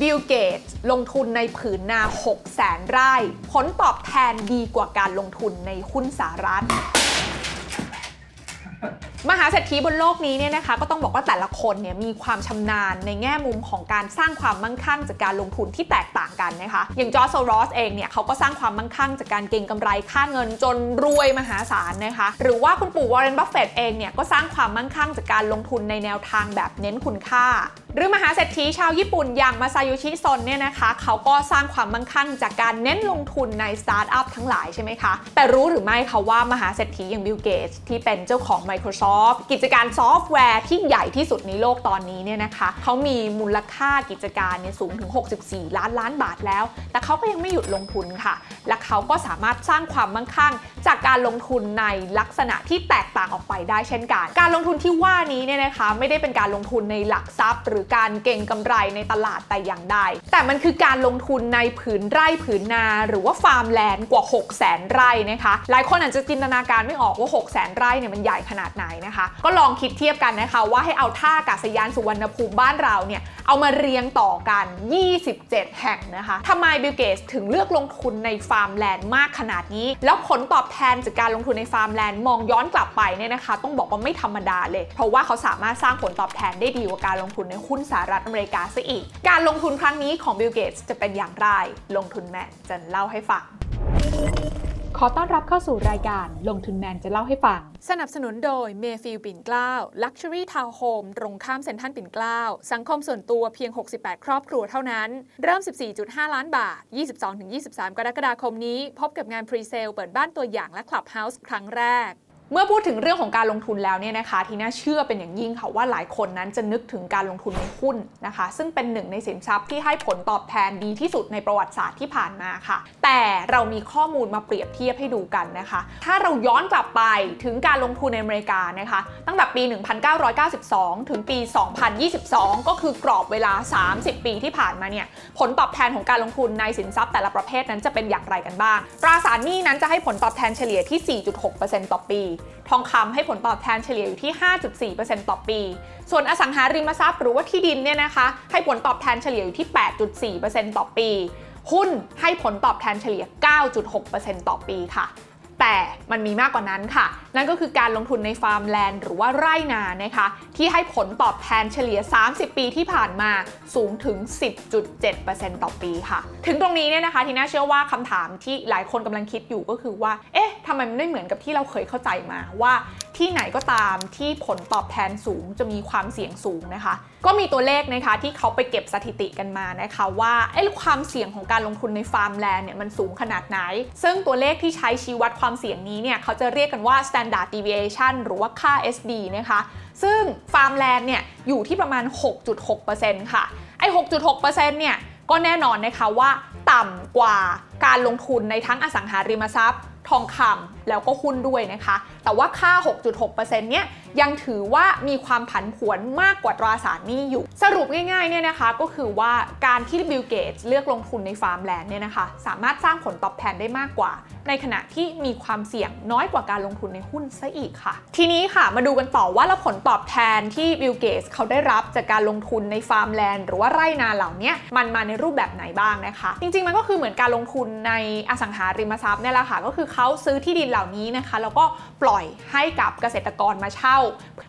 บิลเกตส์ลงทุนในผืนนา 6 แสนไร่ ผลตอบแทนดีกว่าการลงทุนในหุ้นสหรัฐ มหาเศรษฐีบนโลกนี้เนี่ยนะคะก็ต้องบอกว่าแต่ละคนเนี่ยมีความชำนาญในแง่มุมของการสร้างความมั่งคั่งจากการลงทุนที่แตกต่างกันนะคะ อย่างจอร์จโซรอสเองเนี่ยเขาก็สร้างความมั่งคั่งจากการเก็งกำไรค่าเงินจนรวยมหาศาลนะคะ หรือว่าคุณปู่วอร์เรนบัฟเฟตเองเนี่ยก็สร้างความมั่งคั่งจากการลงทุนในแนวทางแบบเน้นคุณค่า หรือมหาเศรษฐีชาวญี่ปุ่นอย่างมาซาโยชิซันเนี่ยนะคะเขาก็สร้างความมั่งคั่งจากการเน้นลงทุนในสตาร์ทอัพทั้งหลายใช่ไหมคะ แต่รู้หรือไม่คะว่ามหาเศรษฐีอย่างบิลเกตที่เป็นเจ้าของ Microsoft กิจการซอฟต์แวร์ที่ใหญ่ที่สุดในโลกตอนนี้เนี่ยนะคะเขามีมูลค่ากิจการเนี่ยสูงถึง 64 ล้านล้านบาทแล้ว แต่เขาก็ยังไม่หยุดลงทุนค่ะ และเขาก็สามารถสร้างความมั่งคั่ง จากการลงทุนในลักษณะที่แตกต่างออกไปได้เช่นกัน การลงทุนที่ว่านี้เนี่ยนะคะไม่ได้เป็นการลงทุนในหลักทรัพย์หรือการเก่งกำไรในตลาดแต่อย่างใด แต่มันคือการลงทุนในผืนไร่ผืนนา หรือว่า farmland กว่า 6 0 0 0 0ไร่นะคะ หลายคนอาจจะจินตนาการไม่ออกว่า 6 0 0 0 0 0ไร่เนี่ยมันใหญ่ขนาดไหนนะคะ ก็ลองคิดเทียบกันนะคะว่าให้เอาท่าอากาศยานสุวรรณภูมิบ้านเราเนี่ยเอามาเรียงต่อกัน 27 แห่งนะคะทำไมบิลเกตถึงเลือกลงทุนใน farmland มากขนาดนี้ แล้วผลตอบแทนจากการลงทุนใน farmland มองย้อนกลับไปเนี่ยนะคะ ต้องบอกว่าไม่ธรรมดาเลย เพราะว่าเขาสามารถสร้างผลตอบแทนได้ดีกว่าการลงทุนในหุ้นสหรัฐอเมริกาซะอีก การลงทุนครั้งนี้ของบิลเกตจะเป็นอย่างไร ลงทุนแมนจะเล่าให้ฟัง ขอต้อนรับเข้าสู่รายการลงทุนแมนจะเล่าให้ฟัง สนับสนุนโดยเมฟิลปิ่นเกล้า Luxury Town Home ตรงข้ามเซ็นทรัลปิ่นเกล้า สังคมส่วนตัวเพียง 68 ครอบครัวเท่านั้น เริ่ม 14.5 ล้านบาท 22-23 กรกฎาคมนี้ พบกับงาน presale เปิดบ้านตัวอย่างและคลับเฮาส์ครั้งแรก เมื่อพูดถึงเรื่องของการลงทุนแล้วเนี่ยนะคะทีน่าเชื่อเป็นอย่างยิ่งค่ะว่าหลายคนนั้นจะนึกถึงการลงทุนในหุ้นนะคะ ซึ่งเป็นหนึ่งในสินทรัพย์ที่ให้ผลตอบแทนดีที่สุดในประวัติศาสตร์ที่ผ่านมาค่ะ แต่เรามีข้อมูลมาเปรียบเทียบให้ดูกันนะคะ ถ้าเราย้อนกลับไปถึงการลงทุนในอเมริกานะคะ ตั้งแต่ปี 1992 ถึงปี 2022 ก็คือกรอบเวลา 30 ปีที่ผ่านมาเนี่ยผลตอบแทนของการลงทุนในสินทรัพย์แต่ละประเภทนั้นจะเป็นอย่างไรกันบ้างตราสารหนี้นั้นจะให้ผลตอบแทนเฉลี่ยที่ 4.6%ต่อปีทองคำให้ผลตอบแทนเฉลี่ยอยู่ที่ 5.4%ต่อปี ส่วนอสังหาริมทรัพย์หรือว่าที่ดินเนี่ยนะคะให้ผลตอบแทนเฉลี่ยอยู่ที่ 8.4%ต่อปี หุ้นให้ผลตอบแทนเฉลี่ย 9.6%ต่อปีค่ะ แต่มันมีมากกว่านั้นค่ะ นั่นก็คือการลงทุนใน farmland หรือว่าไร่นานะคะ ที่ให้ผลตอบแทนเฉลี่ย 30 ปีที่ผ่านมาสูงถึง 10.7%ต่อปีค่ะ ถึงตรงนี้เนี่ยนะคะ ทีน่าเชื่อว่าคำถามที่หลายคนกำลังคิดอยู่ก็คือว่า เอ๊ะทำไมมันไม่เหมือนกับที่เราเคยเข้าใจมาว่าที่ไหนก็ตามที่ผลตอบแทนสูงจะมีความเสี่ยงสูงนะคะ ก็มีตัวเลขนะคะที่เขาไปเก็บสถิติกันมานะคะว่าไอ้ความเสี่ยงของการลงทุนใน farmland เนี่ยมันสูงขนาดไหน ซึ่งตัวเลขที่ใช้ชี้วัดความความเสี่ยงนี้เนี่ยเขาจะเรียกกันว่า standard deviation หรือว่าค่า SD นะคะ ซึ่ง farmland เนี่ยอยู่ที่ประมาณ 6.6%ค่ะ ไอ้ 6.6%เนี่ยก็แน่นอนนะคะว่าต่ำกว่าการลงทุนในทั้งอสังหาริมทรัพย์ ทองคำแล้วก็หุ้นด้วยนะคะ แต่ว่าค่า 6.6%เนี่ย ยังถือว่ามีความผันผวนมากกว่าตราสารหนี้อยู่ สรุปง่ายๆเนี่ยนะคะก็คือว่าการที่บิลเกตเลือกลงทุนใน farmland เนี่ยนะคะสามารถสร้างผลตอบแทนได้มากกว่า ในขณะที่มีความเสี่ยงน้อยกว่าการลงทุนในหุ้นซะอีกค่ะ ทีนี้ค่ะมาดูกันต่อว่าแล้วผลตอบแทนที่บิลเกตเขาได้รับจากการลงทุนใน farmland หรือว่าไร่นาเหล่านี้มันมาในรูปแบบไหนบ้างนะคะ จริงๆมันก็คือเหมือนการลงทุนในอสังหาริมทรัพย์เนี่ยแหละค่ะก็คือเขาซื้อที่ดินเหล่านี้นะคะแล้วก็ปล่อยให้กับเกษตรกรมาเช่า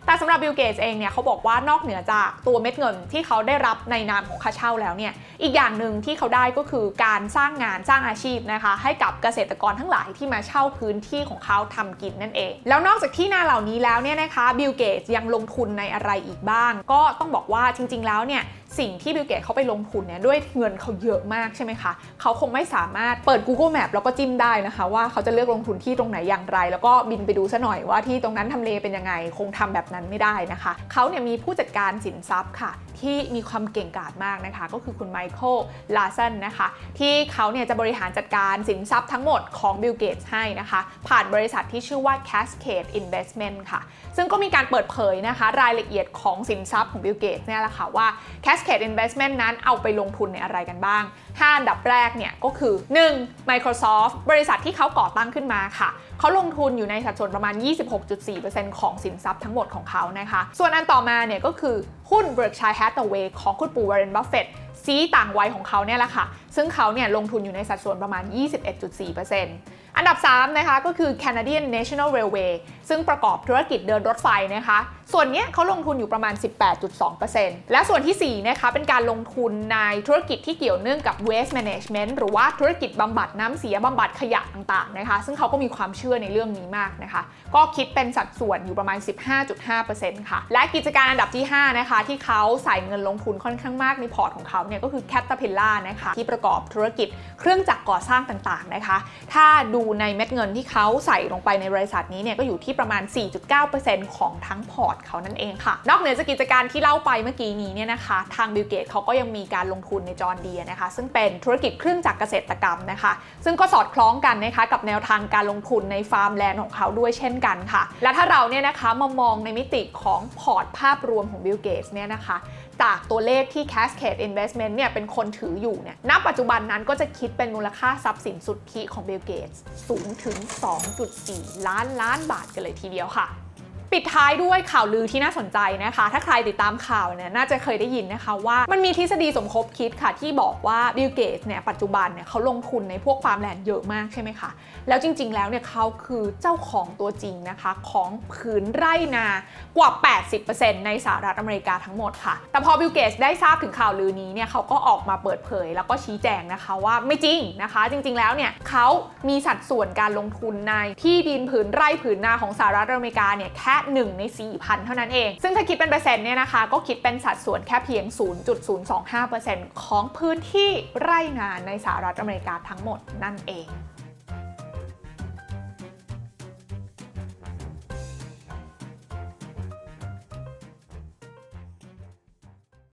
แต่สำหรับบิลเกตเองเนี่ยเขาบอกว่านอกเหนือจากตัวเม็ดเงินที่เขาได้รับในนามของค่าเช่าแล้วเนี่ยอีกอย่างหนึ่งที่เขาได้ก็คือการสร้างงานสร้างอาชีพนะคะให้กับเกษตรกรทั้งหลายที่มาเช่าพื้นที่ของเขาทำกินนั่นเอง แล้วนอกจากที่นาเหล่านี้แล้วเนี่ยนะคะบิลเกตยังลงทุนในอะไรอีกบ้าง ก็ต้องบอกว่าจริง ๆ แล้วเนี่ยสิ่งที่บิลเกตเขาไปลงทุนเนี่ยด้วยเงินเขาเยอะมากใช่ไหมคะเขาคงไม่สามารถเปิด Google Map แล้วก็จิ้มได้นะคะ ว่าเขาจะเลือกลงทุนที่ตรงไหนอย่างไร แล้วก็บินไปดูซะหน่อยว่าที่ตรงนั้นทำเลเป็นยังไง คงทำแบบนั้นไม่ได้นะคะเขาเนี่ยมีผู้จัดการสินทรัพย์ค่ะที่มีความเก่งกาจมากนะคะ ก็คือคุณไมเคิลลาร์สันนะคะ ที่เขาเนี่ยจะบริหารจัดการสินทรัพย์ทั้งหมดของบิลเกตส์ให้นะคะ ผ่านบริษัทที่ชื่อว่า Cascade Investment ค่ะ ซึ่งก็มีการเปิดเผยนะคะ รายละเอียดของสินทรัพย์ของบิลเกตส์เนี่ยแหละค่ะว่า Cascade Investment นั้นเอาไปลงทุนในอะไรกันบ้าง 5 อันดับแรกเนี่ยก็คือ 1. Microsoft บริษัทที่เขาก่อตั้งขึ้นมาค่ะเขาลงทุนอยู่ในสัดส่วนประมาณ 26.4%ของสินทรัพย์ทั้งหมดของเขานะคะ ส่วนอันต่อมาเนี่ยก็คือหุ้น Berkshire แต่เวกของคุณปู่วอร์เรนบัฟเฟตซี้ต่างวัยของเขาเนี่ยแหละค่ะ ซึ่งเขาเนี่ยลงทุนอยู่ในสัดส่วนประมาณ 21.4% อันดับ 3 นะคะก็คือ Canadian National Railway ซึ่งประกอบธุรกิจเดินรถไฟนะคะ ส่วนนี้เขาลงทุนอยู่ประมาณ 18.2%และส่วนทีสี่ 4 นะคะ เป็นการลงทุนในธุรกิจที่เกี่ยวเนื่องกับ waste management หรือว่าธุรกิจบำบัดน้ำเสียบำบัดขยะต่างๆนะคะ ซึ่งเขาก็มีความเชื่อในเรื่องนี้มากนะคะ ก็คิดเป็นสัดส่วนอยู่ประมาณ 15.5%ค่ะ และกิจการอันดับที่ 5 นะคะ ที่เขาใส่เงินลงทุนค่อนข้างมากในพอร์ตของเขาเนี่ยก็คือ Caterpillar นะคะที่ประกอบธุรกิจเครื่องจักรก่อสร้างต่างๆนะคะ ถ้าดูในเม็ดเงินที่เขาใส่ลงไปในบริษัทนี้เนี่ยก็อยู่ที่ประมาณ 4.9%ของทั้งพอร์ตเขานั่นเองค่ะ นอกเหนือจากกิจการที่เล่าไปเมื่อกี้นี้เนี่ยนะคะ ทางบิลเกตเขาก็ยังมีการลงทุนใน John Deere นะคะ ซึ่งเป็นธุรกิจเครื่องจักรเกษตรกรรมนะคะ ซึ่งก็สอดคล้องกันนะคะกับแนวทางการลงทุนใน farmland ของเขาด้วยเช่นกันค่ะ และถ้าเราเนี่ยนะคะมามองในมิติของพอร์ตภาพรวมของบิลเกตเนี่ยนะคะจากตัวเลขที่ Cascade Investment เนี่ยเป็นคนถืออยู่เนี่ย ณ ปัจจุบันนั้นก็จะคิดเป็นมูลค่าทรัพย์สินสุทธิของ Bill Gates สูงถึง 2.4 ล้านล้านบาทกันเลยทีเดียวค่ะ ปิดท้ายด้วยข่าวลือที่น่าสนใจนะคะ ถ้าใครติดตามข่าวเนี่ยน่าจะเคยได้ยินนะคะว่ามันมีทฤษฎีสมคบคิดค่ะ ที่บอกว่าบิลเกตเนี่ยปัจจุบันเนี่ยเขาลงทุนในพวก farmland เยอะมากใช่ไหมคะแล้วจริง ๆ แล้วเนี่ยเขาคือเจ้าของตัวจริงนะคะของผืนไร่นากว่า 80%ในสหรัฐอเมริกาทั้งหมดค่ะ แต่พอบิลเกตได้ทราบถึงข่าวลือนี้เนี่ยเขาก็ออกมาเปิดเผย แล้วก็ชี้แจงนะคะว่าไม่จริงนะคะ จริง ๆ แล้วเนี่ยเขามีสัดส่วนการลงทุนในที่ดินผืนไร่ผืนนาของสหรัฐอเมริกาเนี่ยแค่1 ใน 4,000 เท่านั้นเอง ซึ่งถ้าคิดเป็นเปอร์เซ็นต์เนี่ยนะคะ ก็คิดเป็นสัดส่วนแค่เพียง 0.025%ของพื้นที่ไร่งานในสหรัฐอเมริกาทั้งหมดนั่นเอง